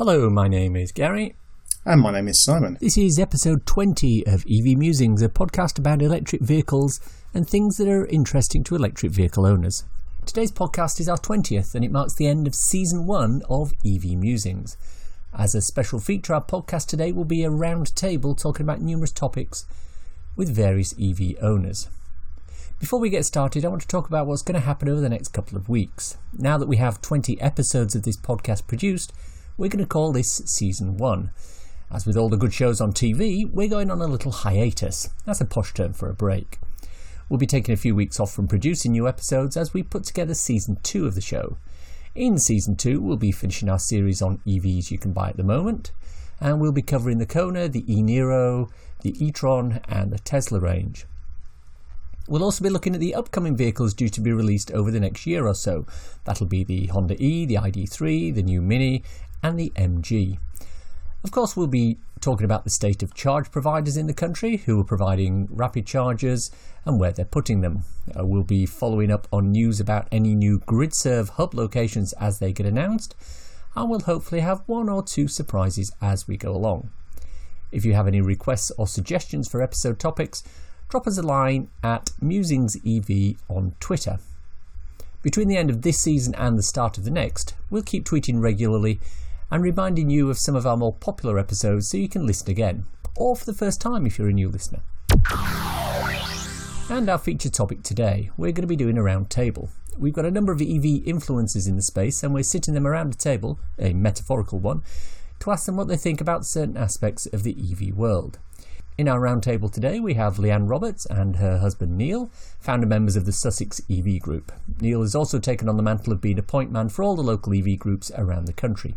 Hello, my name is Gary. And my name is Simon. This is episode 20 of EV Musings, a podcast about electric vehicles and things that are interesting to electric vehicle owners. Today's podcast is our 20th and it marks the end of season 1 of EV Musings. As a special feature, our podcast today will be a round table talking about numerous topics with various EV owners. Before we get started, I want to talk about what's going to happen over the next couple of weeks. Now that we have 20 episodes of this podcast produced, we're going to call this Season 1. As with all the good shows on TV, we're going on a little hiatus. That's a posh term for a break. We'll be taking a few weeks off from producing new episodes as we put together Season 2 of the show. In Season 2, we'll be finishing our series on EVs you can buy at the moment, and we'll be covering the Kona, the e-Niro, the e-tron, and the Tesla range. We'll also be looking at the upcoming vehicles due to be released over the next year or so. That'll be the Honda E, the ID3, the new Mini, and the MG. Of course, we'll be talking about the state of charge providers in the country who are providing rapid chargers and where they're putting them. Uh, we'll be following up on news about any new GridServe hub locations as they get announced, and we'll hopefully have one or two surprises as we go along. If you have any requests or suggestions for episode topics, drop us a line at MusingsEV on Twitter. Between the end of this season and the start of the next, we'll keep tweeting regularly and reminding you of some of our more popular episodes so you can listen again, or for the first time if you're a new listener. And our featured topic today, we're going to be doing a round table. We've got a number of EV influencers in the space, and we're sitting them around a table, a metaphorical one, to ask them what they think about certain aspects of the EV world. In our roundtable today, we have Leanne Roberts and her husband Neil, founder members of the Sussex EV Group. Neil has also taken on the mantle of being a point man for all the local EV groups around the country.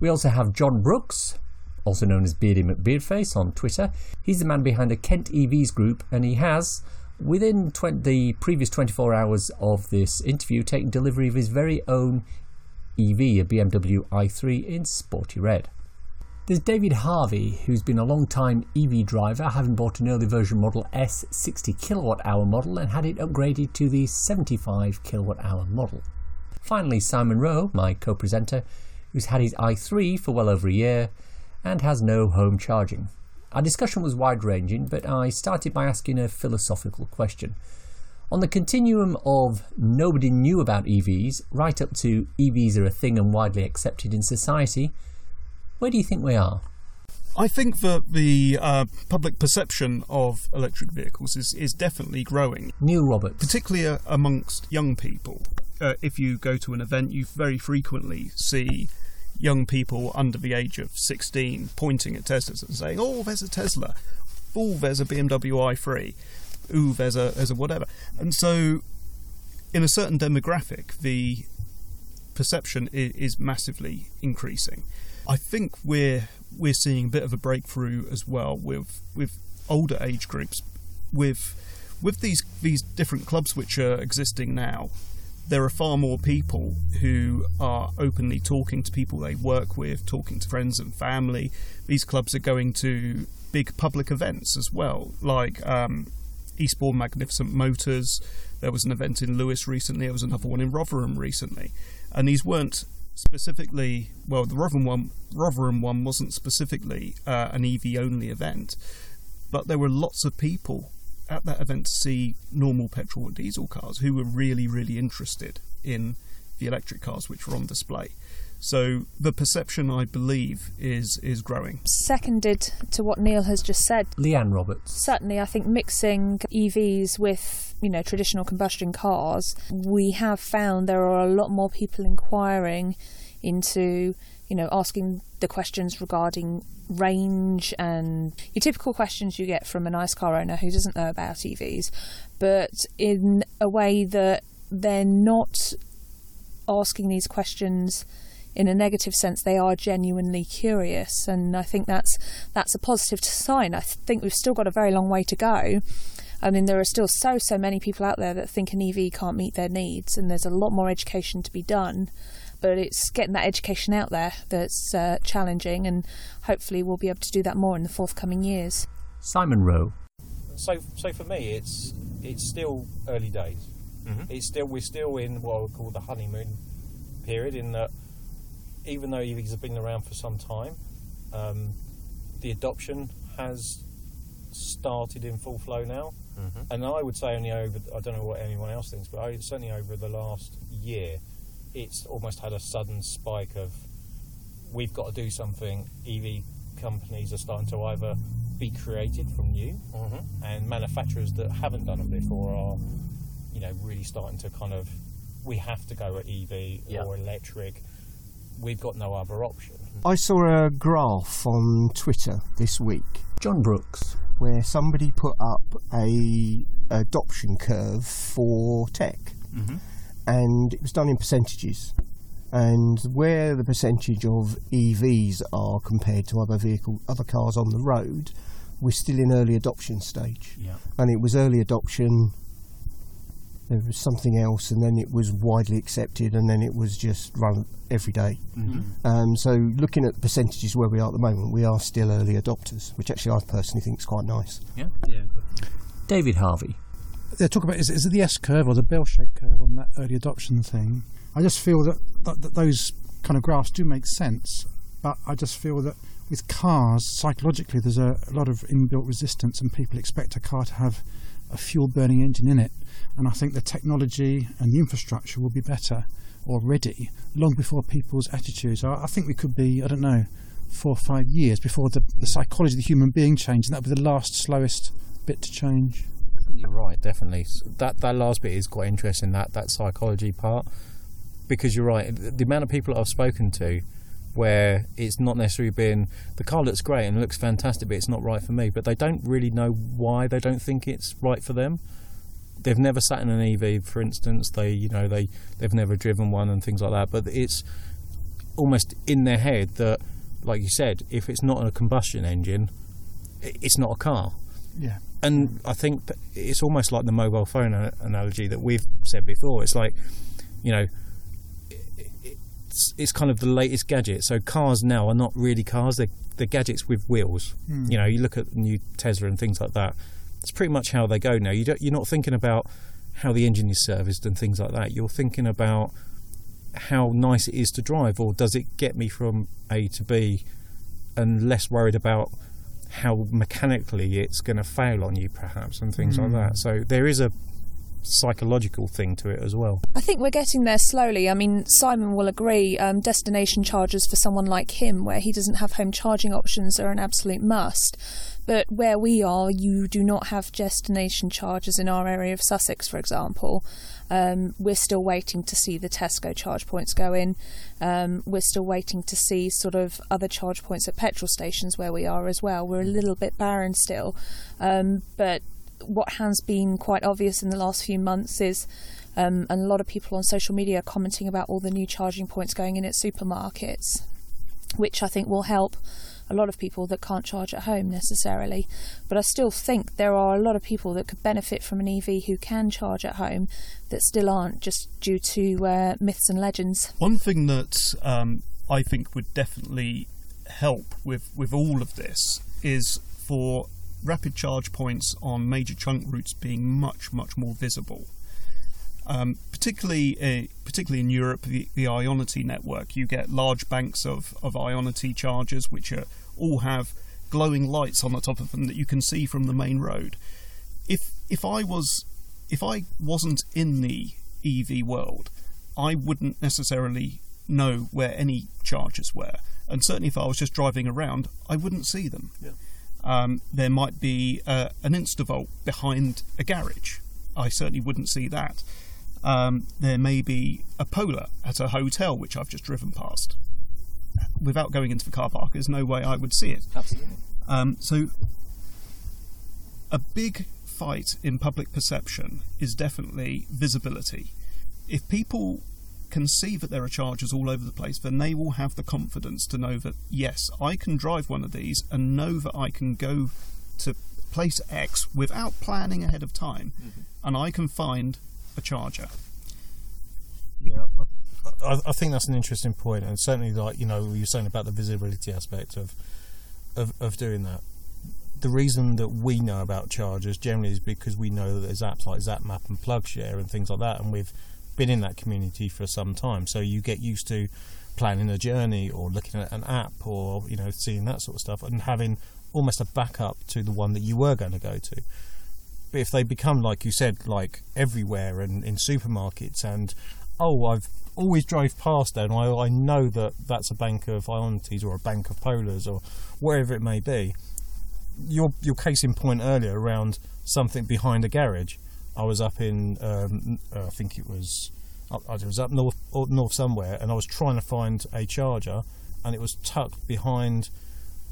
We also have Jon Brooks, also known as Beardy McBeardface on Twitter. He's the man behind the Kent EVs group, and he has, within 20, the previous 24 hours of this interview, taken delivery of his very own EV, a BMW i3 in sporty red. There's David Harvey, who's been a long time EV driver, having bought an early version Model S 60 kilowatt hour model and had it upgraded to the 75 kilowatt hour model. Finally, Simon Roe, my co presenter, who's had his i3 for well over a year and has no home charging. Our discussion was wide ranging, but I started by asking a philosophical question. On the continuum of nobody knew about EVs, right up to EVs are a thing and widely accepted in society, where do you think we are? I think that the uh, public perception of electric vehicles is, is definitely growing. Neil Roberts. Particularly uh, amongst young people. Uh, if you go to an event, you very frequently see young people under the age of 16 pointing at Teslas and saying, oh, there's a Tesla. Oh, there's a BMW i3. Ooh, there's a, there's a whatever. And so, in a certain demographic, the perception is, is massively increasing. I think we're we're seeing a bit of a breakthrough as well with with older age groups with with these these different clubs which are existing now there are far more people who are openly talking to people they work with talking to friends and family. These clubs are going to big public events as well like um, Eastbourne Magnificent Motors. There was an event in Lewes recently. There was another one in Rotherham recently. And these weren't specifically, well, the Rotherham one, Rotherham one wasn't specifically uh, an EV only event, but there were lots of people at that event to see normal petrol and diesel cars who were really, really interested in the electric cars which were on display. So the perception, I believe, is is growing. Seconded to what Neil has just said. Leanne Roberts. Certainly, I think mixing EVs with you know traditional combustion cars, we have found there are a lot more people inquiring into you know asking the questions regarding range and your typical questions you get from a nice car owner who doesn't know about EVs, but in a way that they're not asking these questions in a negative sense, they are genuinely curious, and I think that's that's a positive sign. I think we've still got a very long way to go. I mean, there are still so so many people out there that think an EV can't meet their needs, and there's a lot more education to be done. But it's getting that education out there that's uh, challenging, and hopefully we'll be able to do that more in the forthcoming years. Simon Roe. So, so for me, it's it's still early days. Mm-hmm. It's still we're still in what I would call the honeymoon period, in that even though EVs have been around for some time, um, the adoption has started in full flow now. Mm-hmm. And I would say only over, I don't know what anyone else thinks, but I, certainly over the last year, it's almost had a sudden spike of we've got to do something. EV companies are starting to either be created from new, Mm-hmm. and manufacturers that haven't done it before are, you know, really starting to kind of, we have to go at EV Yeah. or electric. We've got no other option. I saw a graph on Twitter this week Jon Brooks. where somebody put up a adoption curve for tech, and it was done in percentages. And where the percentage of EVs are compared to other vehicle, other cars on the road, we're still in early adoption stage. Yeah. And it was early adoption. There was something else, and then it was widely accepted, and then it was just run every day. Mm-hmm. Um, so, looking at the percentages where we are at the moment, we are still early adopters, which actually I personally think is quite nice. Yeah. Yeah. David Harvey. They talk about is, is it the S curve or the bell-shaped curve on that early adoption thing? I just feel that, that, that those kind of graphs do make sense, but I just feel that with cars, psychologically, there's a, a lot of inbuilt resistance, and people expect a car to have a fuel-burning engine in it. And I think the technology and the infrastructure will be better already long before people's attitudes. I, I think we could be, I don't know, four or five years before the, the psychology of the human being changes, and that would be the last slowest bit to change. You're right, definitely. That that last bit is quite interesting. That that psychology part, because you're right. The amount of people I've spoken to, where it's not necessarily been the car looks great and looks fantastic, but it's not right for me. But they don't really know why they don't think it's right for them. They've never sat in an EV, for instance. They you know they they've never driven one and things like that. But it's almost in their head that, like you said, if it's not a combustion engine, it's not a car Yeah. And I think it's almost like the mobile phone analogy that we've said before. It's like, you know, it's, it's kind of the latest gadget. So cars now are not really cars; they're, they're gadgets with wheels. Hmm. You know, you look at the new Tesla and things like that. It's pretty much how they go now. You don't, you're not thinking about how the engine is serviced and things like that. You're thinking about how nice it is to drive, or does it get me from A to B, and less worried about how mechanically it's going to fail on you, perhaps, and things like that. So there is a psychological thing to it as well. I think we're getting there slowly. I mean, Simon will agree. Um, destination charges for someone like him, where he doesn't have home charging options, are an absolute must. But where we are, you do not have destination charges in our area of Sussex, for example. Um, we're still waiting to see the Tesco charge points go in. Um, we're still waiting to see sort of other charge points at petrol stations where we are as well. We're a little bit barren still. Um, but what has been quite obvious in the last few months is um, and a lot of people on social media commenting about all the new charging points going in at supermarkets, which I think will help a lot of people that can't charge at home necessarily. But I still think there are a lot of people that could benefit from an EV who can charge at home that still aren't just due to uh, myths and legends. One thing that um, I think would definitely help with, with all of this is for rapid charge points on major trunk routes being much, much more visible. Um, particularly, uh, particularly in Europe, the, the Ionity network, you get large banks of, of Ionity chargers which are, all have glowing lights on the top of them that you can see from the main road. If if I was if I wasn't in the EV world, I wouldn't necessarily know where any chargers were, and certainly if I was just driving around, I wouldn't see them. Um, there might be uh, an Instavolt behind a garage. I certainly wouldn't see that. Um, there may be a Polar at a hotel which I've just driven past. Without going into the car park, there's no way I would see it. Absolutely. Um, so, a big fight in public perception is definitely visibility. If people can see that there are chargers all over the place, then they will have the confidence to know that, yes, I can drive one of these and know that I can go to place X without planning ahead of time and I can find a charger. I, I think that's an interesting point, and certainly, like you know, you're saying about the visibility aspect of, of of doing that. The reason that we know about chargers generally is because we know that there's apps like ZapMap and PlugShare and things like that, and we've been in that community for some time. So you get used to planning a journey or looking at an app or you know seeing that sort of stuff and having almost a backup to the one that you were going to go to. If they become like you said, like everywhere and in supermarkets and oh, I've always drove past there and I, I know that that's a bank of Ionitys or a bank of Polars or wherever it may be. Your your case in point earlier around something behind a garage. I was up in um, uh, I think it was I was up north north somewhere and I was trying to find a charger and it was tucked behind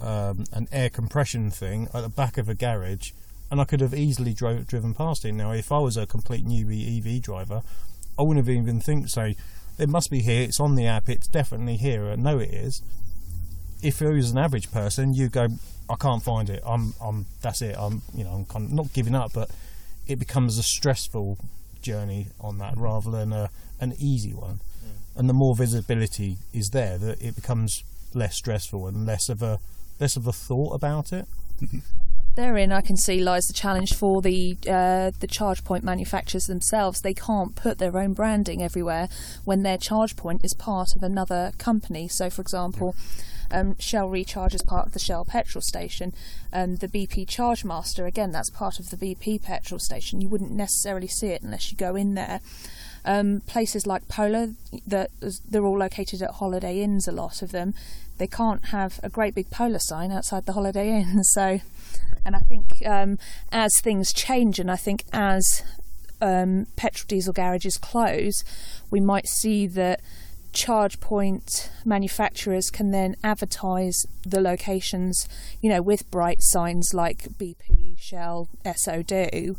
um, an air compression thing at the back of a garage and I could have easily drove, driven past it. Now, if I was a complete newbie EV driver, I wouldn't have even think so. it must be here. It's on the app. It's definitely here. I know it is. If it was an average person, you go, I can't find it. I'm, I'm. That's it. I'm, you know, I'm kind of not giving up, but it becomes a stressful journey on that rather than a, an easy one. Mm. And the more visibility is there, that it becomes less stressful and less of a less of a thought about it. Therein, I can see lies the challenge for the uh, the charge point manufacturers themselves. They can't put their own branding everywhere when their charge point is part of another company. So, for example, um, Shell Recharge is part of the Shell petrol station, and the BP Charge Master again that's part of the BP petrol station. You wouldn't necessarily see it unless you go in there. Um, places like Polar, that they're all located at Holiday Inns. A lot of them, they can't have a great big Polar sign outside the Holiday Inn. So, and I think um, as things change, and I think as um, petrol diesel garages close, we might see that charge point manufacturers can then advertise the locations, you know, with bright signs like BP, Shell, Esso do,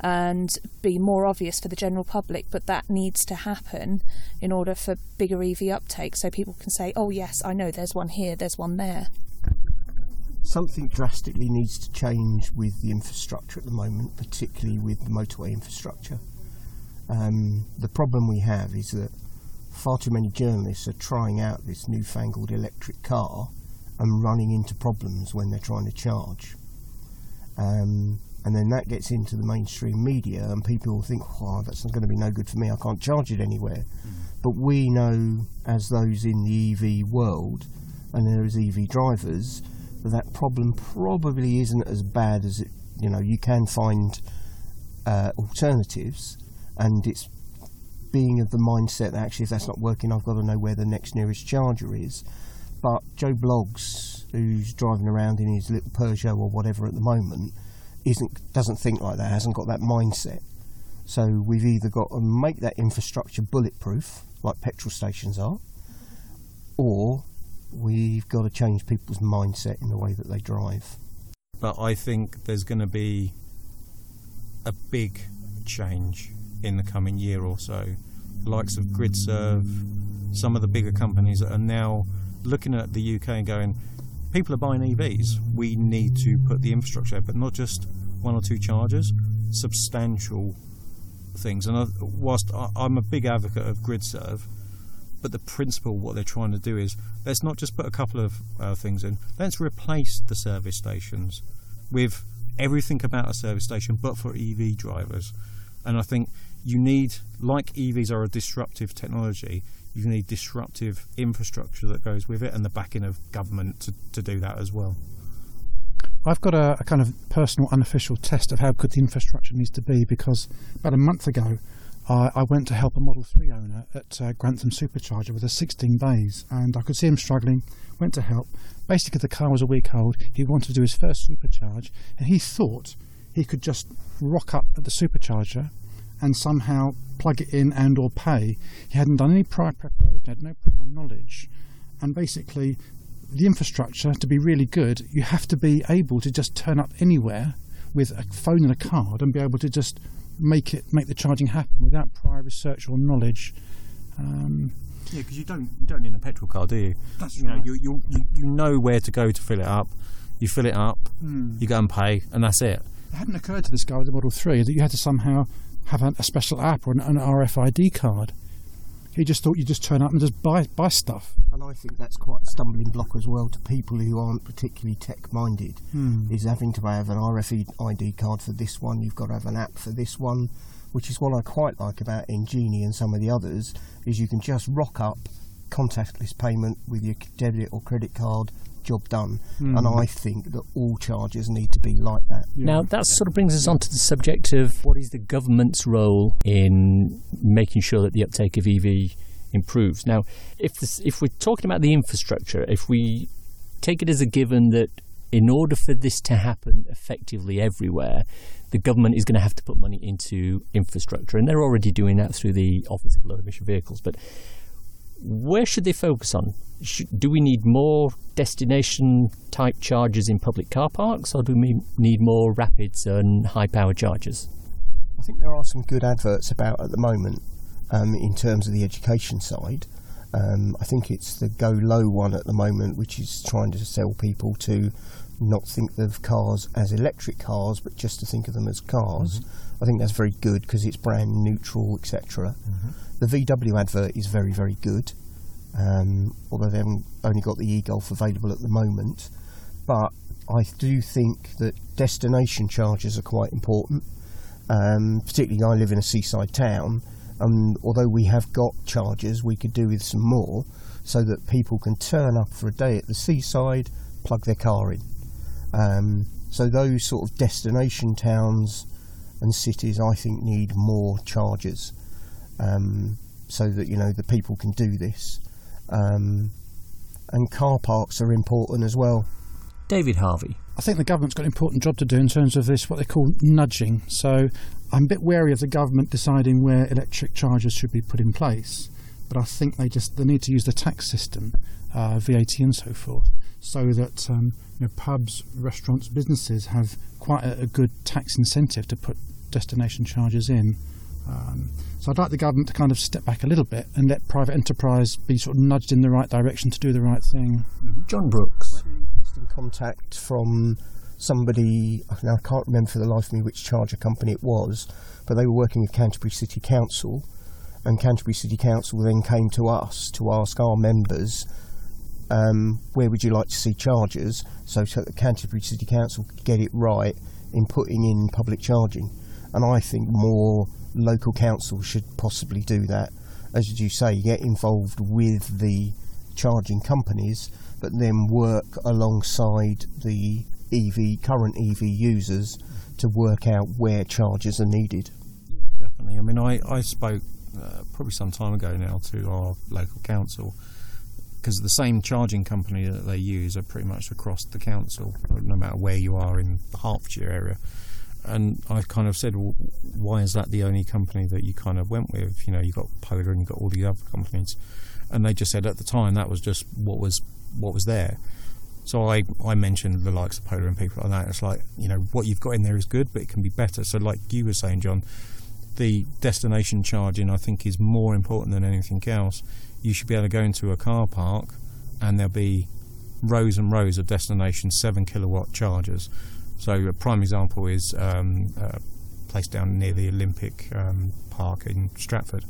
and be more obvious for the general public. But that needs to happen in order for bigger EV uptake, so people can say, "Oh yes, I know there's one here, there's one there." Something drastically needs to change with the infrastructure at the moment, particularly with the motorway infrastructure. Um, the problem we have is that far too many journalists are trying out this newfangled electric car and running into problems when they're trying to charge. Um, and then that gets into the mainstream media, and people think, "Oh, that's not going to be no good for me. I can't charge it anywhere." Mm. But we know, as those in the EV world, and there is EV drivers, that that problem probably isn't as bad as it. You know, you can find uh, alternatives, and it's being of the mindset that actually if that's not working, I've got to know where the next nearest charger is. But Joe Bloggs, who's driving around in his little Peugeot or whatever at the moment, isn't doesn't think like that, hasn't got that mindset. So we've either got to make that infrastructure bulletproof, like petrol stations are, or we've got to change people's mindset in the way that they drive. But I think there's going to be a big change in the coming year or so. likes of GridServe, some of the bigger companies that are now looking at the UK and going, people are buying EVs. We need to put the infrastructure, but not just one or two chargers, substantial things. And I, whilst I'm a big advocate of GridServe, but the principle, what they're trying to do is let's not just put a couple of uh, things in, let's replace the service stations with everything about a service station, but for EV drivers. And I think you need, like EVs are a disruptive technology, you need disruptive infrastructure that goes with it and the backing of government to, to do that as well. I've got a, a, kind of personal, unofficial test of how good the infrastructure needs to be because about a month ago, I, I went to help a Model 3 owner at uh, Grantham Supercharger with a 16 bays, and I could see him struggling. Went to help. Basically, the car was a week old. He wanted to do his first supercharge, and he thought he could just rock up at the supercharger and somehow plug it in and or pay. He hadn't done any prior preparation, had no prior knowledge, and basically the infrastructure to be really good, you have to be able to just turn up anywhere with a phone and a card and be able to just make it make the charging happen without prior research or knowledge. Um, yeah, because you don't you don't need a petrol car, do you? That's you right. Know, you, you you know where to go to fill it up. You fill it up, mm. you go and pay, and that's it. It hadn't occurred to this guy with the Model Three that you had to somehow have a, a special app or an, an, RFID card. He just thought you just turn up and just buy buy stuff. And I think that's quite a stumbling block as well to people who aren't particularly tech minded. Hmm. Is having to have an RFID card for this one. You've got to have an app for this one, which is what I quite like about Engenie and some of the others. Is you can just rock up, contactless payment with your debit or credit card, job done. Hmm. And I think that all charges need to be like that. Now, that sort of brings us on to the subject of what is the government's role in making sure that the uptake of EV improves. Now, if this, if we're talking about the infrastructure, if we take it as a given that in order for this to happen effectively everywhere, the government is going to have to put money into infrastructure, and they're already doing that through the Office of Low Emission Vehicles. But where should they focus on? Should, do we need more destination type charges in public car parks, or do we need more rapids and high power chargers? I think there are some good adverts about at the moment um, in terms of the education side. Um, I think it's the Go Low one at the moment, which is trying to sell people to not think of cars as electric cars, but just to think of them as cars. I think that's very good because it's brand neutral, etc. The VW advert is very, very good, um, although they haven't only got the e-Golf available at the moment. But I do think that destination charges are quite important. Um, particularly, I live in a seaside town, and although we have got chargers, we could do with some more, so that people can turn up for a day at the seaside, plug their car in. Um, so those sort of destination towns and cities, I think, need more chargers, um, so that you know the people can do this. Um, and car parks are important as well. David Harvey. I think the government's got an important job to do in terms of this, what they call nudging. So I'm a bit wary of the government deciding where electric chargers should be put in place. But I think they just they need to use the tax system, uh, VAT and so forth, so that um, you know, pubs, restaurants, businesses have quite a, a good tax incentive to put destination charges in. Um, so I'd like the government to kind of step back a little bit and let private enterprise be sort of nudged in the right direction to do the right thing. Jon Brooks. interesting contact from somebody. Now I can't remember for the life of me which charger company it was, but they were working with Canterbury City Council, and Canterbury City Council then came to us to ask our members, um, where would you like to see charges, so, so that Canterbury City Council could get it right in putting in public charging, and I think more local councils should possibly do that. As you say, get involved with the charging companies, but then work alongside the EV current EV users to work out where charges are needed. Definitely. I mean, I, I spoke uh, probably some time ago now to our local council because the same charging company that they use are pretty much across the council, no matter where you are in the Hertfordshire area. And I kind of said, well, why is that the only company that you kind of went with? You know, you've got Polar and you've got all these other companies. And they just said at the time that was just what was what was there. So I, I mentioned the likes of Polar and people like that. It's like, you know, what you've got in there is good, but it can be better. So, like you were saying, Jon, the destination charging I think is more important than anything else. You should be able to go into a car park and there'll be rows and rows of destination 7 kilowatt chargers. So, a prime example is um, a place down near the Olympic um, Park in Stratford.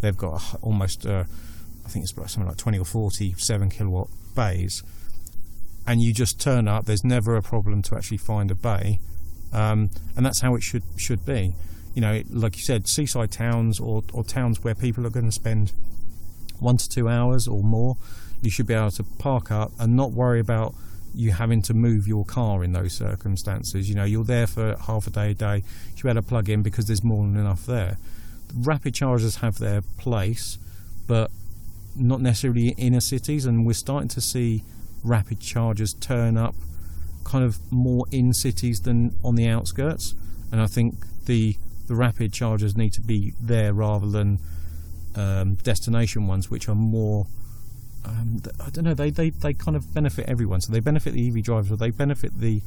They've got a almost, uh, I think it's something like 20 or 40 7 kilowatt bays and you just turn up. There's never a problem to actually find a bay, um, and that's how it should should be. You know, it, like you said, seaside towns or, or towns where people are going to spend one to two hours or more, you should be able to park up and not worry about you having to move your car in those circumstances. You know, you're there for half a day, a day. You should be able to plug in because there's more than enough there. Rapid chargers have their place, but not necessarily in inner cities, and we're starting to see rapid chargers turn up kind of more in cities than on the outskirts. And I think the the rapid chargers need to be there rather than um, destination ones, which are more. Um, I don't know. They, they they kind of benefit everyone. So they benefit the EV drivers, or they benefit the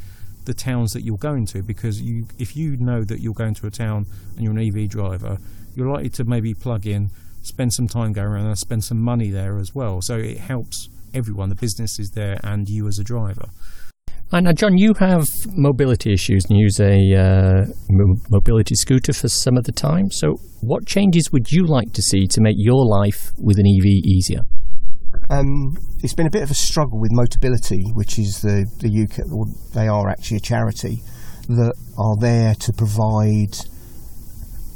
the towns that you're going to because you if you know that you're going to a town and you're an EV driver, you're likely to maybe plug in, spend some time going around, and spend some money there as well. So it helps everyone. The business is there, and you as a driver. And now, Jon, you have mobility issues and use a uh, mo- mobility scooter for some of the time. So, what changes would you like to see to make your life with an EV easier? Um, it's been a bit of a struggle with Motability, which is the, the UK, or they are actually a charity that are there to provide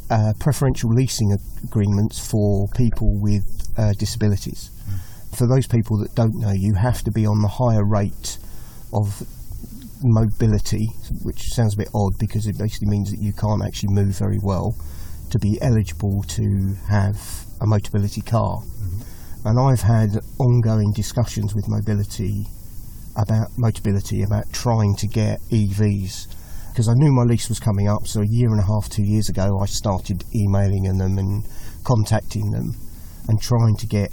uh, preferential leasing agreements for people with uh, disabilities. for those people that don't know, you have to be on the higher rate of mobility, which sounds a bit odd because it basically means that you can't actually move very well, to be eligible to have a Motability car. Mm-hmm. And I've had ongoing discussions with Mobility about Motability, about trying to get EVs. Because I knew my lease was coming up, so a year and a half, two years ago, I started emailing them and contacting them and trying to get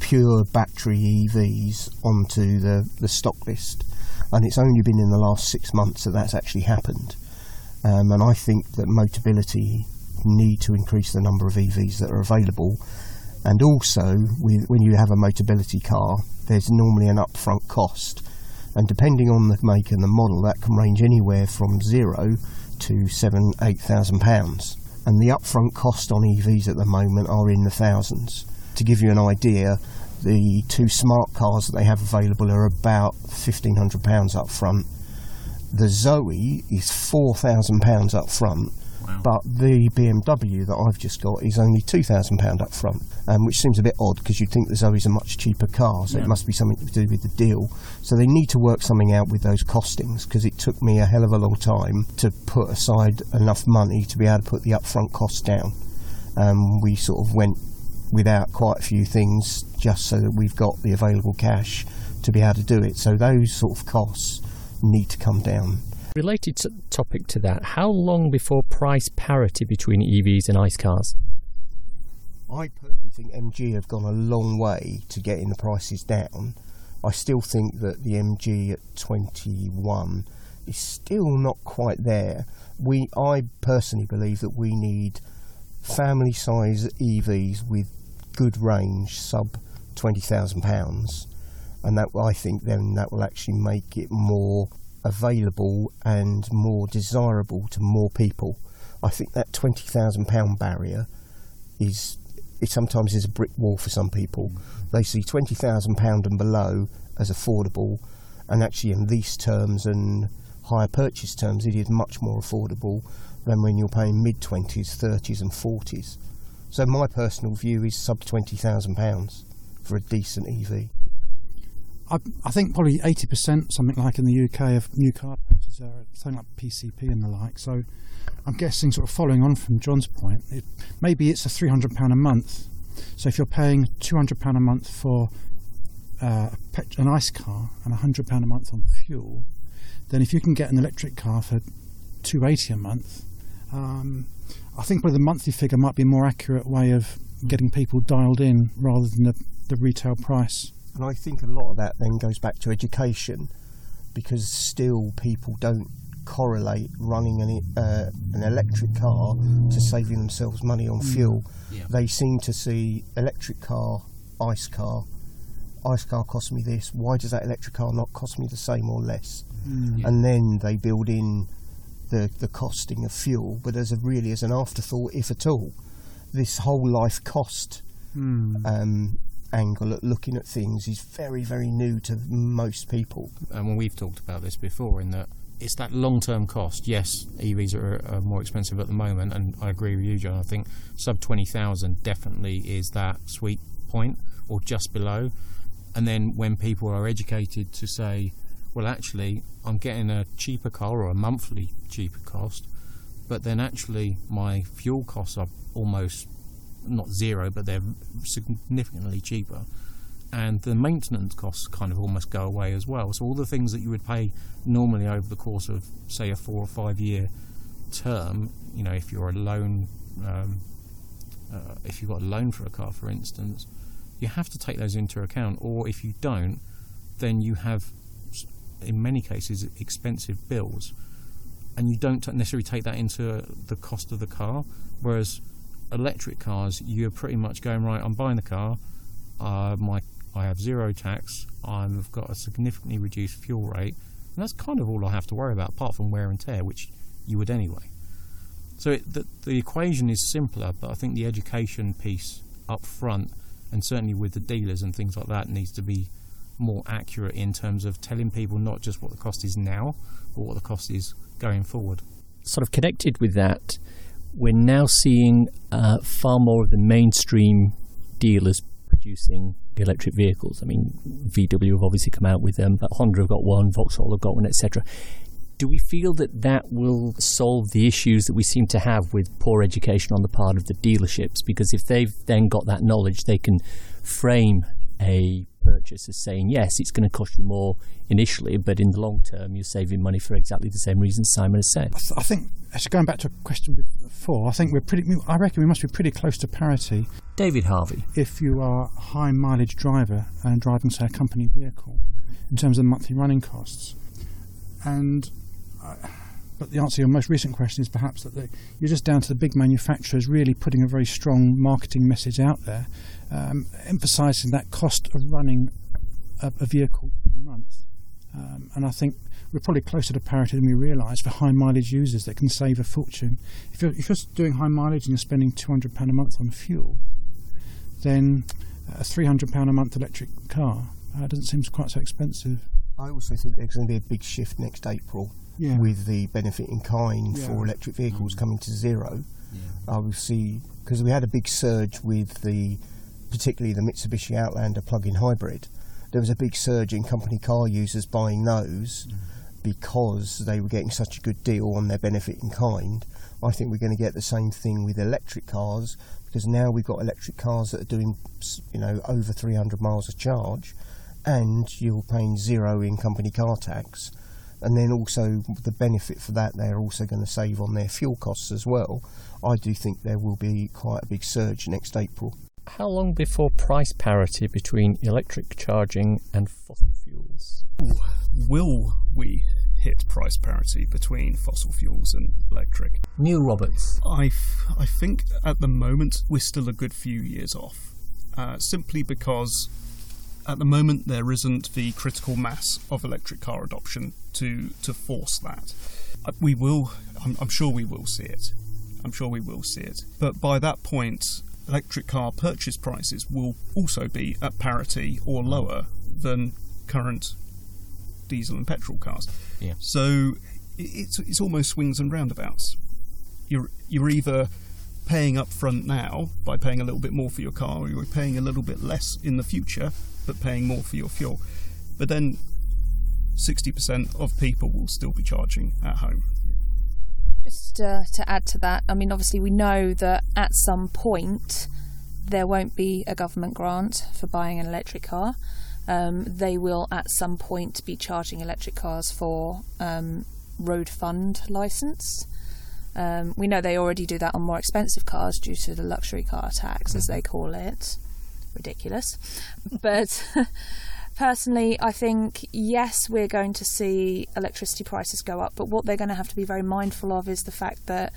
pure battery EVs onto the, the stock list. And it's only been in the last six months that that's actually happened. Um, and I think that Motability need to increase the number of EVs that are available. And also, with, when you have a Motability car, there's normally an upfront cost. And depending on the make and the model, that can range anywhere from zero to seven, eight thousand pounds. And the upfront cost on EVs at the moment are in the thousands. To give you an idea, the two smart cars that they have available are about fifteen hundred pounds up front. The Zoe is four thousand pounds up front, but the BMW that I've just got is only two thousand pound up front, um, which seems a bit odd because you'd think the Zoe's a much cheaper car, so it must be something to do with the deal. So they need to work something out with those costings because it took me a hell of a long time to put aside enough money to be able to put the upfront costs down. Um, we sort of went without quite a few things just so that we've got the available cash to be able to do it. So those sort of costs need to come down. Related to, topic to that, how long before price parity between EVs and ICE cars? I personally think MG have gone a long way to getting the prices down. I still think that the MG at 21 is still not quite there. We, I personally believe that we need family size EVs with good range, sub 20,000 pounds, and that I think then that will actually make it more available and more desirable to more people. I think that 20,000 pound barrier is it sometimes is a brick wall for some people. They see twenty thousand pound and below as affordable, and actually in lease terms and hire purchase terms, it is much more affordable than when you're paying mid twenties, thirties, and forties. So my personal view is sub twenty thousand pounds for a decent EV. I, I think probably 80%, something like in the UK, of new car purchases are something like PCP and the like. So I'm guessing, sort of following on from Jon's point, it, maybe it's a £300 a month. So if you're paying £200 a month for uh, pet- an ICE car and £100 a month on fuel, then if you can get an electric car for 280 a month, um, I think probably the monthly figure might be a more accurate way of getting people dialed in rather than the, the retail price. And I think a lot of that then goes back to education because still people don't correlate running an, uh, an electric car to saving themselves money on fuel. Yeah. They seem to see electric car, ice car, ice car cost me this, why does that electric car not cost me the same or less? And then they build in the, the costing of fuel, but as a really as an afterthought, if at all. This whole life cost um, angle at looking at things is very, very new to most people. and when we've talked about this before, in that it's that long-term cost. Yes, EVs are, are more expensive at the moment, and I agree with you, Jon. I think sub twenty thousand definitely is that sweet point, or just below. And then when people are educated to say, well, actually, I'm getting a cheaper car or a monthly cheaper cost, but then actually my fuel costs are almost not zero, but they're significantly cheaper and the maintenance costs kind of almost go away as well. So all the things that you would pay normally over the course of, say, a four or five year term, you know, if you're a loan, um, uh, if you've got a loan for a car, for instance, you have to take those into account. Or if you don't, then you have, in many cases, expensive bills, and you don't necessarily take that into the cost of the car. Whereas electric cars, you're pretty much going right. I'm buying the car. Uh, my I have zero tax. I've got a significantly reduced fuel rate, and that's kind of all I have to worry about, apart from wear and tear, which you would anyway. So it, the, the equation is simpler, but I think the education piece up front, and certainly with the dealers and things like that, needs to be more accurate in terms of telling people not just what the cost is now, but what the cost is going forward. Sort of connected with that, we're now seeing uh, far more of the mainstream dealers producing electric vehicles. I mean, VW have obviously come out with them, but Honda have got one, Vauxhall have got one, etc. Do we feel that that will solve the issues that we seem to have with poor education on the part of the dealerships? Because if they've then got that knowledge, they can frame a purchase as saying, yes, it's going to cost you more initially, but in the long term, you're saving money for exactly the same reasons Simon has said. I, th- I think, actually, going back to a question before, I think we're pretty. I reckon we must be pretty close to parity David Harvey. if you are a high mileage driver and driving, say, a company vehicle in terms of monthly running costs. And uh, but the answer to your most recent question is perhaps that the, you're just down to the big manufacturers really putting a very strong marketing message out there, um, emphasising that cost of running a, a vehicle per month. Um, and I think we're probably closer to parity than we realise for high mileage users that can save a fortune. If you're, if you're doing high mileage and you're spending £200 a month on fuel, then a £300 a month electric car uh, doesn't seem quite so expensive. I also think there's going to be a big shift next April Yeah. with the benefit in kind Yeah. for electric vehicles coming to zero. I will see because we had a big surge with the, particularly the Mitsubishi Outlander plug-in hybrid. There was a big surge in company car users buying those mm-hmm. because they were getting such a good deal on their benefit in kind. I think we're going to get the same thing with electric cars because now we've got electric cars that are doing, you know, over 300 miles a charge, and you're paying zero in company car tax. And then also the benefit for that, they're also going to save on their fuel costs as well. I do think there will be quite a big surge next April. How long before price parity between electric charging and fossil fuels? Will we hit price parity between fossil fuels and electric? Neil Roberts. I, f- I think at the moment we're still a good few years off, uh, simply because at the moment there isn't the critical mass of electric car adoption to to force that. Uh, we will, I'm, I'm sure we will see it. I'm sure we will see it. But by that point, electric car purchase prices will also be at parity or lower than current diesel and petrol cars. Yeah. So it's it's almost swings and roundabouts. You're you're either paying up front now by paying a little bit more for your car, or you're paying a little bit less in the future but paying more for your fuel. But then 60% of people will still be charging at home. Just uh, to add to that, I mean, obviously, we know that at some point there won't be a government grant for buying an electric car. Um, they will at some point be charging electric cars for um, road fund license. Um, we know they already do that on more expensive cars due to the luxury car tax, as they call it. Ridiculous. But personally, I think yes, we're going to see electricity prices go up, but what they're going to have to be very mindful of is the fact that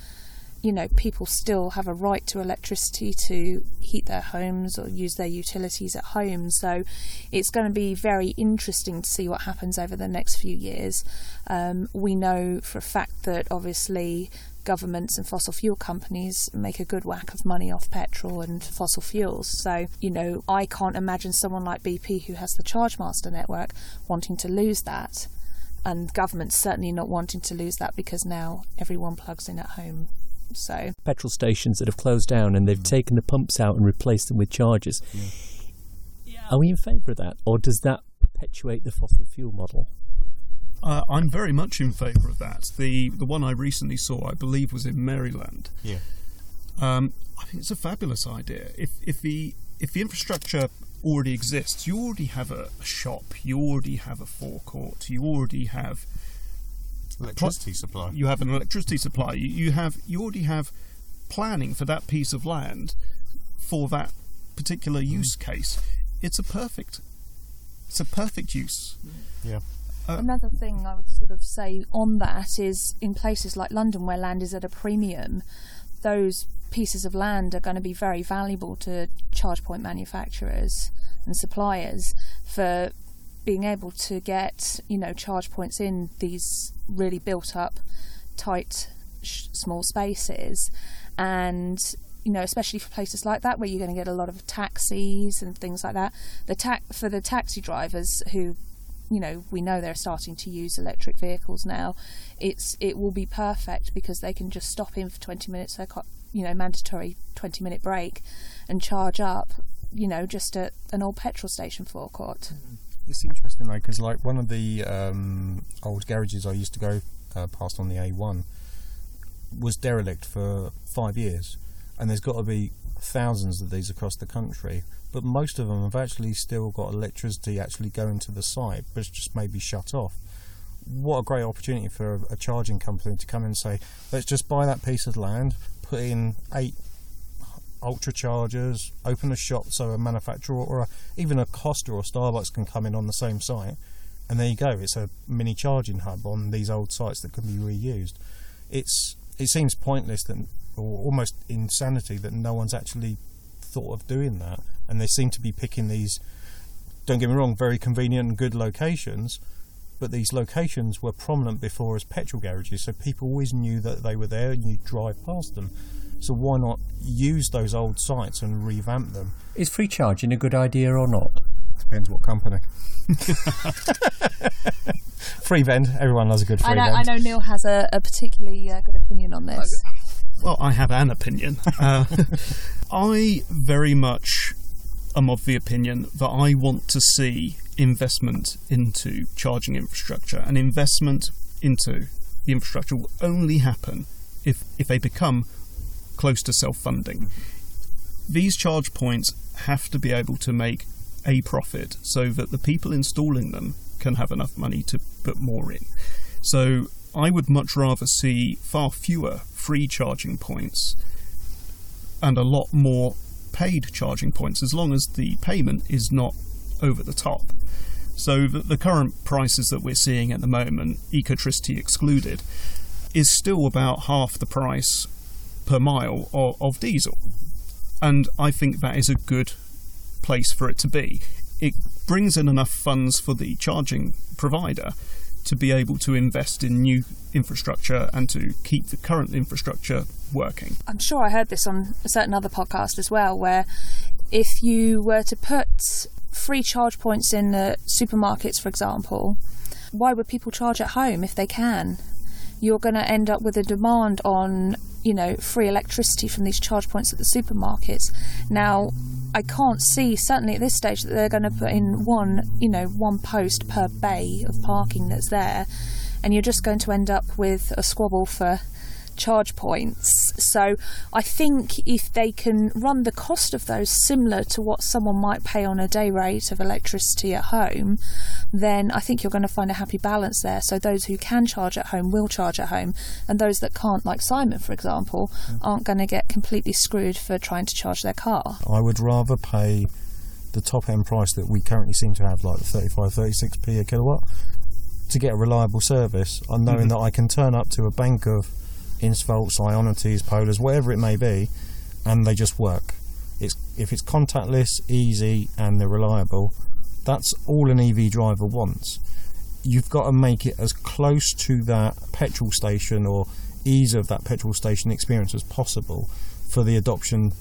you know people still have a right to electricity to heat their homes or use their utilities at home. So it's going to be very interesting to see what happens over the next few years. Um, we know for a fact that obviously governments and fossil fuel companies make a good whack of money off petrol and fossil fuels. So, you know, I can't imagine someone like BP who has the Chargemaster network wanting to lose that. And government's certainly not wanting to lose that because now everyone plugs in at home. So, Petrol stations that have closed down and they've taken the pumps out and replaced them with chargers. Are we in favour of that, or does that perpetuate the fossil fuel model? Uh, I'm very much in favour of that. The the one I recently saw, I believe, was in Maryland. Yeah. Um, I think it's a fabulous idea. If if the if the infrastructure already exists, you already have a, shop, you already have a forecourt, you already have Electricity supply. you have an electricity supply, you, you have you already have planning for that piece of land for that particular use case. It's a perfect it's a perfect use. Yeah. Uh, Another thing I would sort of say on that is in places like London where land is at a premium, those pieces of land are going to be very valuable to charge point manufacturers and suppliers for being able to get, you know, charge points in these really built up, tight, sh- small spaces. And you know, especially for places like that where you're going to get a lot of taxis and things like that. The ta- for the taxi drivers who you know we know they're starting to use electric vehicles now it's it will be perfect because they can just stop in for 20 minutes got you know mandatory 20 minute break and charge up you know, just at an old petrol station forecourt. It's interesting though, because like one of the um, old garages I used to go uh, past on the A1 was derelict for five years, and there's got to be thousands of these across the country. But most of them have actually still got electricity actually going to the site, but it's just maybe shut off. What a great opportunity for a, a charging company to come and say, let's just buy that piece of land, put in eight ultra chargers, open a shop so a manufacturer or a, even a Costa or Starbucks can come in on the same site, and there you go. It's a mini charging hub on these old sites that can be reused. It's it seems pointless that, or almost insanity that no one's actually thought of doing that, and they seem to be picking these. Don't get me wrong, very convenient and good locations, but these locations were prominent before as petrol garages, so people always knew that they were there, and you drive past them. So why not use those old sites and revamp them? Is free charging a good idea or not? Depends what company. free vend. Everyone loves a good free I know, vend. I know Neil has a, a particularly uh, good opinion on this. Well, I have an opinion. Uh, I very much am of the opinion that I want to see investment into charging infrastructure, and investment into the infrastructure will only happen if, if they become close to self funding. These charge points have to be able to make a profit so that the people installing them can have enough money to put more in. So I would much rather see far fewer free charging points and a lot more paid charging points as long as the payment is not over the top. So the, the current prices that we're seeing at the moment, ecotricity excluded, is still about half the price per mile of, of diesel. And I think that is a good place for it to be. It brings in enough funds for the charging provider to be able to invest in new infrastructure and to keep the current infrastructure working. I'm sure I heard this on a certain other podcast as well, where if you were to put free charge points in the supermarkets, for example, why would people charge at home if they can? You're going to end up with a demand on, you know, free electricity from these charge points at the supermarkets. Now, I can't see, certainly at this stage, that they're going to put in one, you know, one post per bay of parking that's there, and you're just going to end up with a squabble for charge points. So I think if they can run the cost of those similar to what someone might pay on a day rate of electricity at home, then I think you're going to find a happy balance there. So those who can charge at home will charge at home, and those that can't, like Simon, for example, mm. aren't going to get completely screwed for trying to charge their car. I would rather pay the top end price that we currently seem to have, like the 35, 36p a kilowatt, to get a reliable service, on knowing mm. that I can turn up to a bank of Instavolts, Ionities, Polars, whatever it may be, and they just work. It's if it's contactless, easy, and they're reliable. That's all an EV driver wants. You've got to make it as close to that petrol station or ease of that petrol station experience as possible for the adoption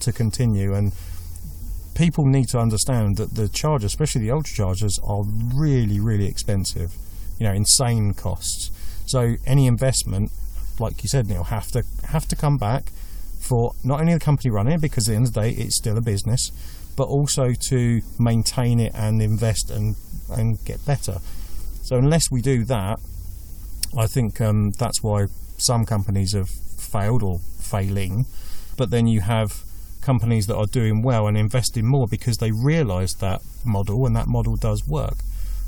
to continue. And people need to understand that the chargers, especially the ultra chargers, are really, really expensive. You know, insane costs. So any investment, like you said, Neil, have to have to come back for not only the company running because at the end of the day, it's still a business, but also to maintain it and invest and and get better. So unless we do that, I think um, that's why some companies have failed or failing. But then you have companies that are doing well and investing more because they realise that model and that model does work.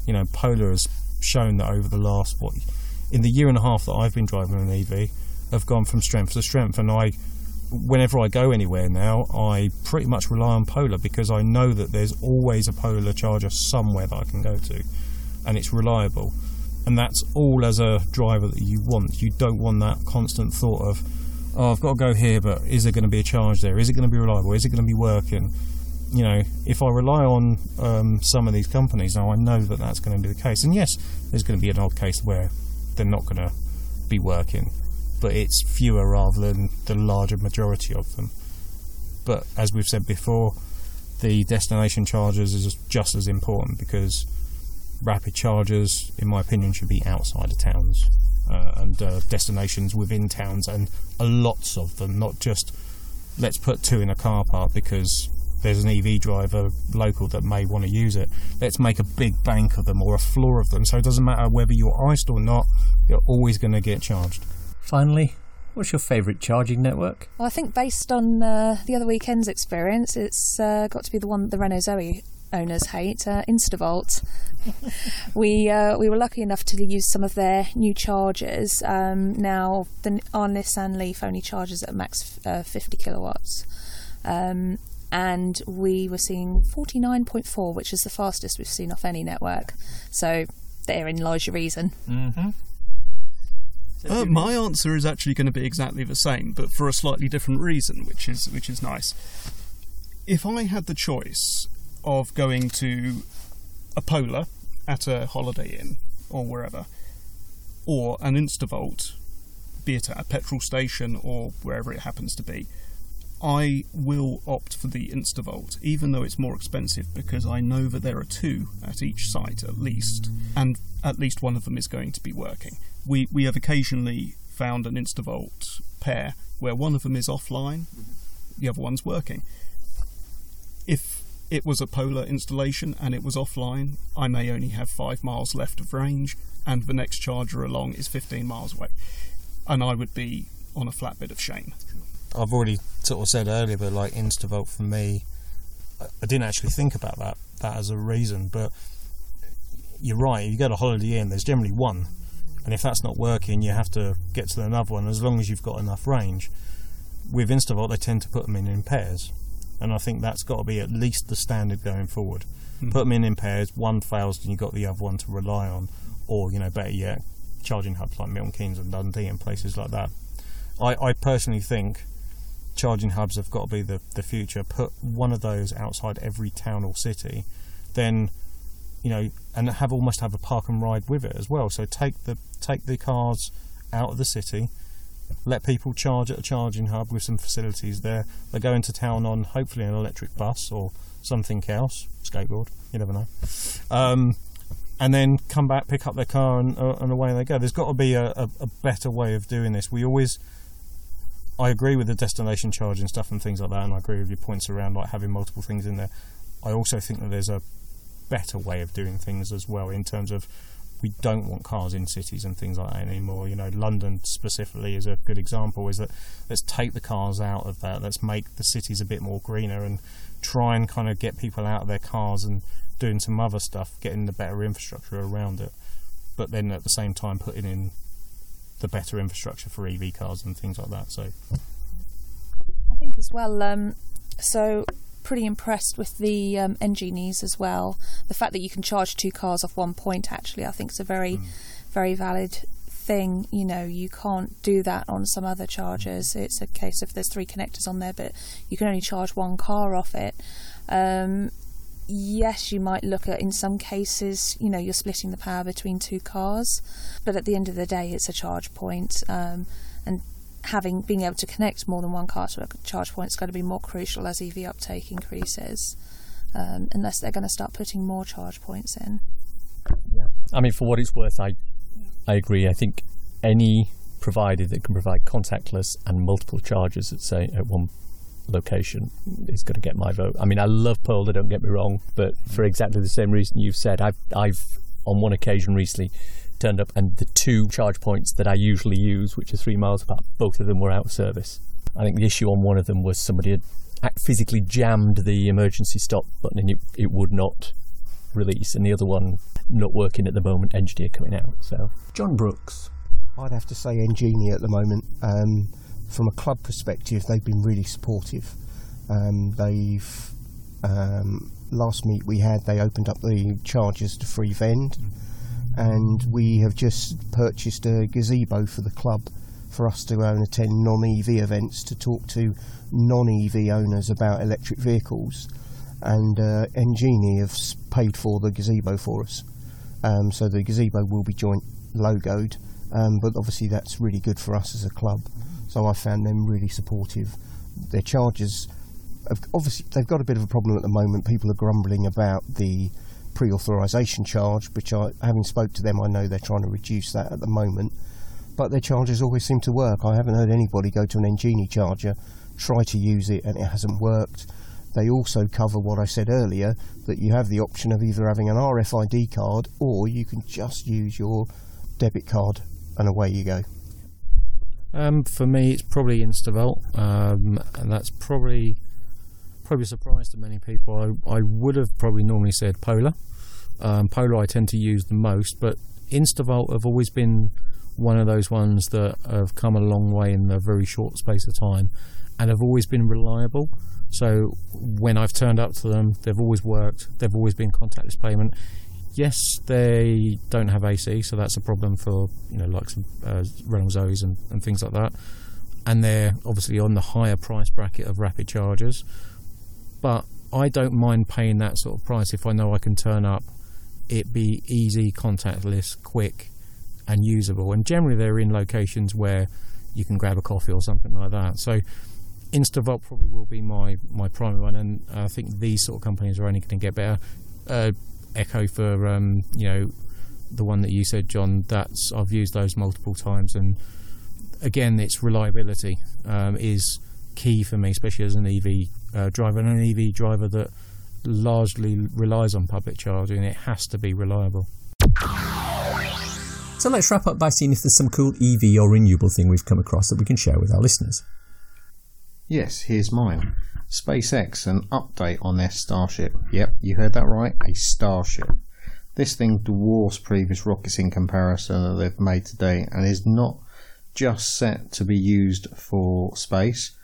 You know, Polar has shown that over the last what in the year and a half that I've been driving an EV, have gone from strength to strength, and I. Whenever I go anywhere now, I pretty much rely on Polar because I know that there's always a Polar charger somewhere that I can go to, and it's reliable. And that's all as a driver that you want. You don't want that constant thought of, oh, I've got to go here, but is there going to be a charge there? Is it going to be reliable? Is it going to be working? You know, if I rely on um, some of these companies now, I know that that's going to be the case. And yes, there's going to be an odd case where they're not going to be working, but it's fewer rather than the larger majority of them. But as we've said before, the destination chargers is just as important because rapid chargers, in my opinion, should be outside of towns uh, and uh, destinations within towns, and lots of them, not just let's put two in a car park because there's an EV driver local that may want to use it. Let's make a big bank of them or a floor of them, so it doesn't matter whether you're iced or not. You're always going to get charged. Finally, what's your favourite charging network? Well, I think based on uh, the other weekend's experience, it's uh, got to be the one that the Renault Zoe owners hate, uh, Instavolt. we uh, we were lucky enough to use some of their new chargers. Um, now, the, our Nissan Leaf only charges at max uh, 50 kilowatts. Um, and we were seeing 49.4, which is the fastest we've seen off any network. So therein lies your reason. Mm-hmm. Uh, my answer is actually going to be exactly the same, but for a slightly different reason, which is which is nice. If I had the choice of going to a Polar at a Holiday Inn or wherever, or an Instavolt, be it at a petrol station or wherever it happens to be, I will opt for the Instavolt, even though it's more expensive, because I know that there are two at each site at least, and at least one of them is going to be working. We we have occasionally found an Instavolt pair where one of them is offline, mm-hmm. the other one's working. If it was a Polar installation and it was offline, I may only have five miles left of range, and the next charger along is 15 miles away, and I would be on a flat bit of shame. I've already sort of said earlier, but like Instavolt for me, I- didn't actually think about that that as a reason. But you're right. You go to Holiday Inn, there's generally one, and if that's not working, you have to get to another one. As long as you've got enough range. With Instavolt, they tend to put them in in pairs, and I think that's got to be at least the standard going forward. Hmm. Put them in in pairs. One fails, and you've got the other one to rely on, or you know, better yet, charging hubs like Milton Keynes and Dundee and places like that. I, I personally think charging hubs have got to be the, the future. Put one of those outside every town or city, then you know, and have almost have a park and ride with it as well. So take the take the cars out of the city, let people charge at a charging hub with some facilities there. They go into town on hopefully an electric bus or something else, skateboard. You never know. Um, and then come back, pick up their car, and, uh, and away they go. There's got to be a, a, a better way of doing this. We always I agree with the destination charging stuff and things like that, and I agree with your points around like having multiple things in there. I also think that there's a better way of doing things as well in terms of we don't want cars in cities and things like that anymore. You know, London specifically is a good example. Is that let's take the cars out of that. Let's make the cities a bit more greener and try and kind of get people out of their cars and doing some other stuff, getting the better infrastructure around it. But then at the same time putting in the better infrastructure for EV cars and things like that. So I think as well. Um, so pretty impressed with the um, Engenies as well. The fact that you can charge two cars off one point actually, I think is a very, very valid thing. You know, you can't do that on some other chargers. It's a case of there's three connectors on there, but you can only charge one car off it. Um, yes, you might look at in some cases, you know, you're splitting the power between two cars, but at the end of the day, it's a charge point, um, and having being able to connect more than one car to a charge point is going to be more crucial as EV uptake increases. Um, unless they're going to start putting more charge points in. Yeah, I mean, for what it's worth, I I agree. I think any provider that can provide contactless and multiple chargers at say at one location is going to get my vote. I mean, I love Polar, don't get me wrong, but for exactly the same reason you've said, I've I've on one occasion recently turned up and the two charge points that I usually use, which are three miles apart, both of them were out of service. I think the issue on one of them was somebody had physically jammed the emergency stop button and it, it would not release, and the other one not working at the moment, engineer coming out. So, Jon Brooks. I'd have to say Engenie at the moment. Um, from a club perspective, they've been really supportive. Um, they've um, last meet we had, they opened up the chargers to free vend, and we have just purchased a gazebo for the club for us to go and attend non-EV events to talk to non-EV owners about electric vehicles. And uh, have paid for the gazebo for us, um, so the gazebo will be joint logoed. Um, but obviously, that's really good for us as a club. So I found them really supportive. Their charges, obviously, they've got a bit of a problem at the moment. People are grumbling about the pre-authorization charge, which I, having spoke to them, I know they're trying to reduce that at the moment. But their chargers always seem to work. I haven't heard anybody go to an Engenie charger, try to use it, and it hasn't worked. they also cover what I said earlier that you have the option of either having an RFID card or you can just use your debit card and away you go. Um, for me, it's probably Instavolt, um, and that's probably probably a surprise to many people. I, I would have probably normally said Polar. Um, Polar I tend to use the most, but Instavolt have always been one of those ones that have come a long way in a very short space of time and have always been reliable. So when I've turned up to them, they've always worked. They've always been contactless payment. Yes, they don't have AC, so that's a problem for you know like some uh, Renault Zoes and, and things like that. And they're obviously on the higher price bracket of rapid chargers. But I don't mind paying that sort of price if I know I can turn up, it be easy, contactless, quick, and usable. And generally, they're in locations where you can grab a coffee or something like that. So Instavolt probably will be my, my primary one, and I think these sort of companies are only going to get better. Uh, Echo for um, you know the one that you said, Jon. That's I've used those multiple times, and again, its reliability um, is key for me, especially as an EV uh, driver and an EV driver that largely relies on public charging. It has to be reliable. So let's wrap up by seeing if there's some cool EV or renewable thing we've come across that we can share with our listeners. Yes, here's mine. SpaceX, an update on their Starship. Yep, you heard that right, a Starship. This thing dwarfs previous rockets in comparison that they've made today and is not just set to be used for space,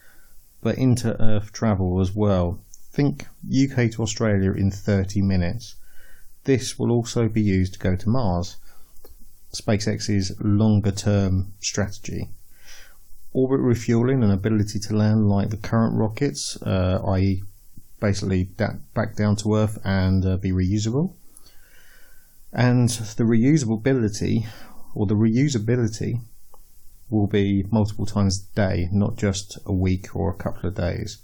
but into Earth travel as well. Think UK to Australia in 30 minutes. This will also be used to go to Mars. SpaceX's longer term strategy. Orbit refueling and ability to land like the current rockets, uh, i.e., basically back down to Earth and uh, be reusable. And the reusability, or the reusability, will be multiple times a day, not just a week or a couple of days.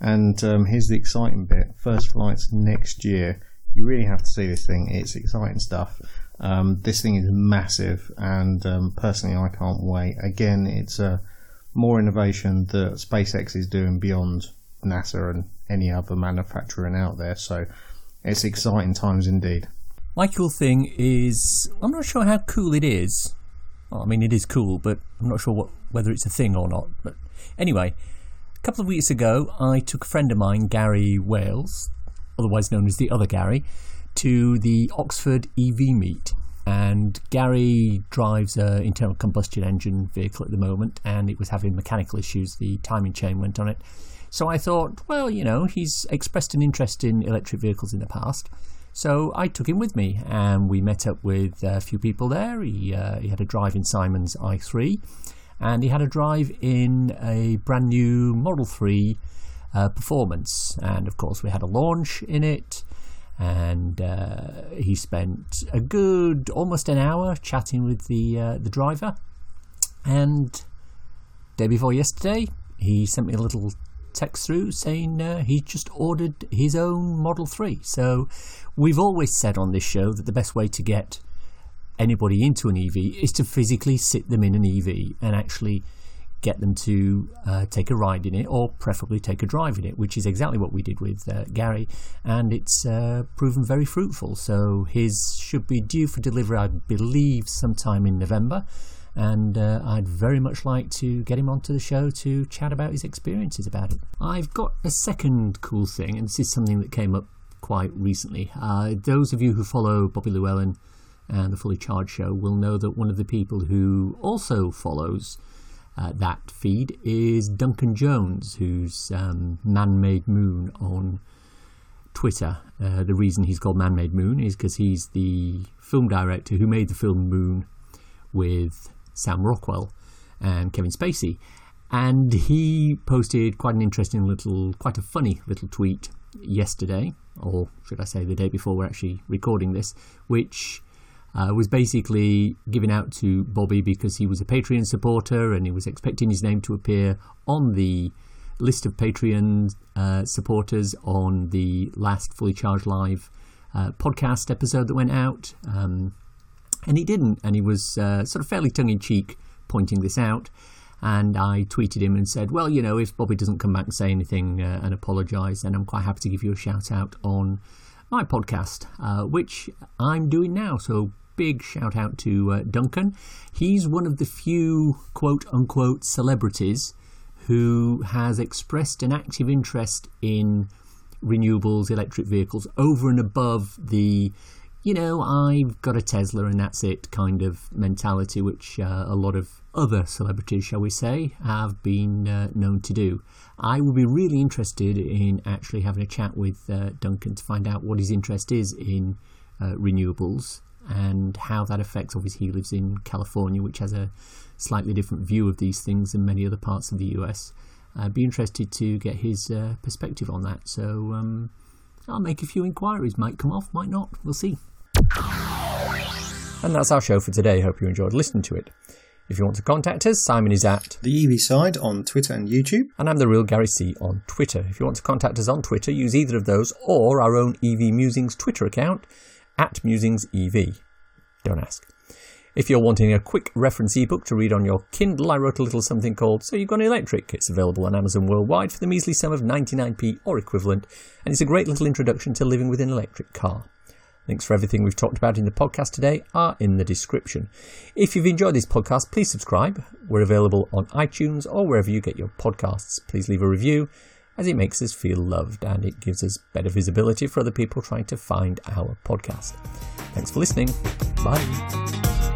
And um, here's the exciting bit first flights next year. You really have to see this thing, it's exciting stuff. Um, this thing is massive, and um, personally, I can't wait. Again, it's a more innovation that SpaceX is doing beyond NASA and any other manufacturing out there. So it's exciting times indeed. My cool thing is I'm not sure how cool it is. Well, I mean, it is cool, but I'm not sure what, whether it's a thing or not. But anyway, a couple of weeks ago, I took a friend of mine, Gary Wales, otherwise known as the other Gary, to the Oxford EV meet. And Gary drives an internal combustion engine vehicle at the moment, and it was having mechanical issues. The timing chain went on it. So I thought, well, you know, he's expressed an interest in electric vehicles in the past. So I took him with me, and we met up with a few people there. He, uh, he had a drive in Simon's i3, and he had a drive in a brand new Model 3 uh, Performance. And of course, we had a launch in it and uh, he spent a good almost an hour chatting with the uh, the driver. And day before yesterday, he sent me a little text through saying uh, he just ordered his own Model Three. So we've always said on this show that the best way to get anybody into an EV is to physically sit them in an EV and actually get them to uh, take a ride in it or preferably take a drive in it, which is exactly what we did with uh, Gary, and it's uh, proven very fruitful. So his should be due for delivery, I believe, sometime in November. And uh, I'd very much like to get him onto the show to chat about his experiences about it. I've got a second cool thing, and this is something that came up quite recently. Uh, those of you who follow Bobby Llewellyn and the Fully Charged show will know that one of the people who also follows uh, that feed is Duncan Jones, who's um, Man Made Moon on Twitter. Uh, the reason he's called Man Made Moon is because he's the film director who made the film Moon with Sam Rockwell and Kevin Spacey. And he posted quite an interesting little, quite a funny little tweet yesterday, or should I say the day before we're actually recording this, which uh, was basically given out to Bobby because he was a Patreon supporter and he was expecting his name to appear on the list of Patreon uh, supporters on the last Fully Charged Live uh, podcast episode that went out. Um, and he didn't, and he was uh, sort of fairly tongue in cheek pointing this out. And I tweeted him and said, well, you know, if Bobby doesn't come back and say anything uh, and apologise, then I'm quite happy to give you a shout out on my podcast, uh, which I'm doing now. So big shout out to uh, Duncan. He's one of the few quote unquote celebrities who has expressed an active interest in renewables, electric vehicles, over and above the, you know, I've got a Tesla and that's it kind of mentality, which uh, a lot of other celebrities, shall we say, have been uh, known to do. I would be really interested in actually having a chat with uh, Duncan to find out what his interest is in uh, renewables and how that affects. Obviously, he lives in California, which has a slightly different view of these things than many other parts of the US. I'd be interested to get his uh, perspective on that. So um, I'll make a few inquiries. Might come off, might not. We'll see. And that's our show for today. Hope you enjoyed listening to it. If you want to contact us, Simon is at The EV Side on Twitter and YouTube. and I'm the real Gary C on Twitter. If you want to contact us on Twitter, use either of those or our own EV Musings Twitter account at MusingsEV. Don't ask. If you're wanting a quick reference ebook to read on your Kindle, I wrote a little something called So You've Gone Electric. It's available on Amazon worldwide for the measly sum of 99p or equivalent, and it's a great little introduction to living with an electric car. Links for everything we've talked about in the podcast today are in the description. If you've enjoyed this podcast, please subscribe. We're available on iTunes or wherever you get your podcasts. Please leave a review as it makes us feel loved and it gives us better visibility for other people trying to find our podcast. Thanks for listening. Bye.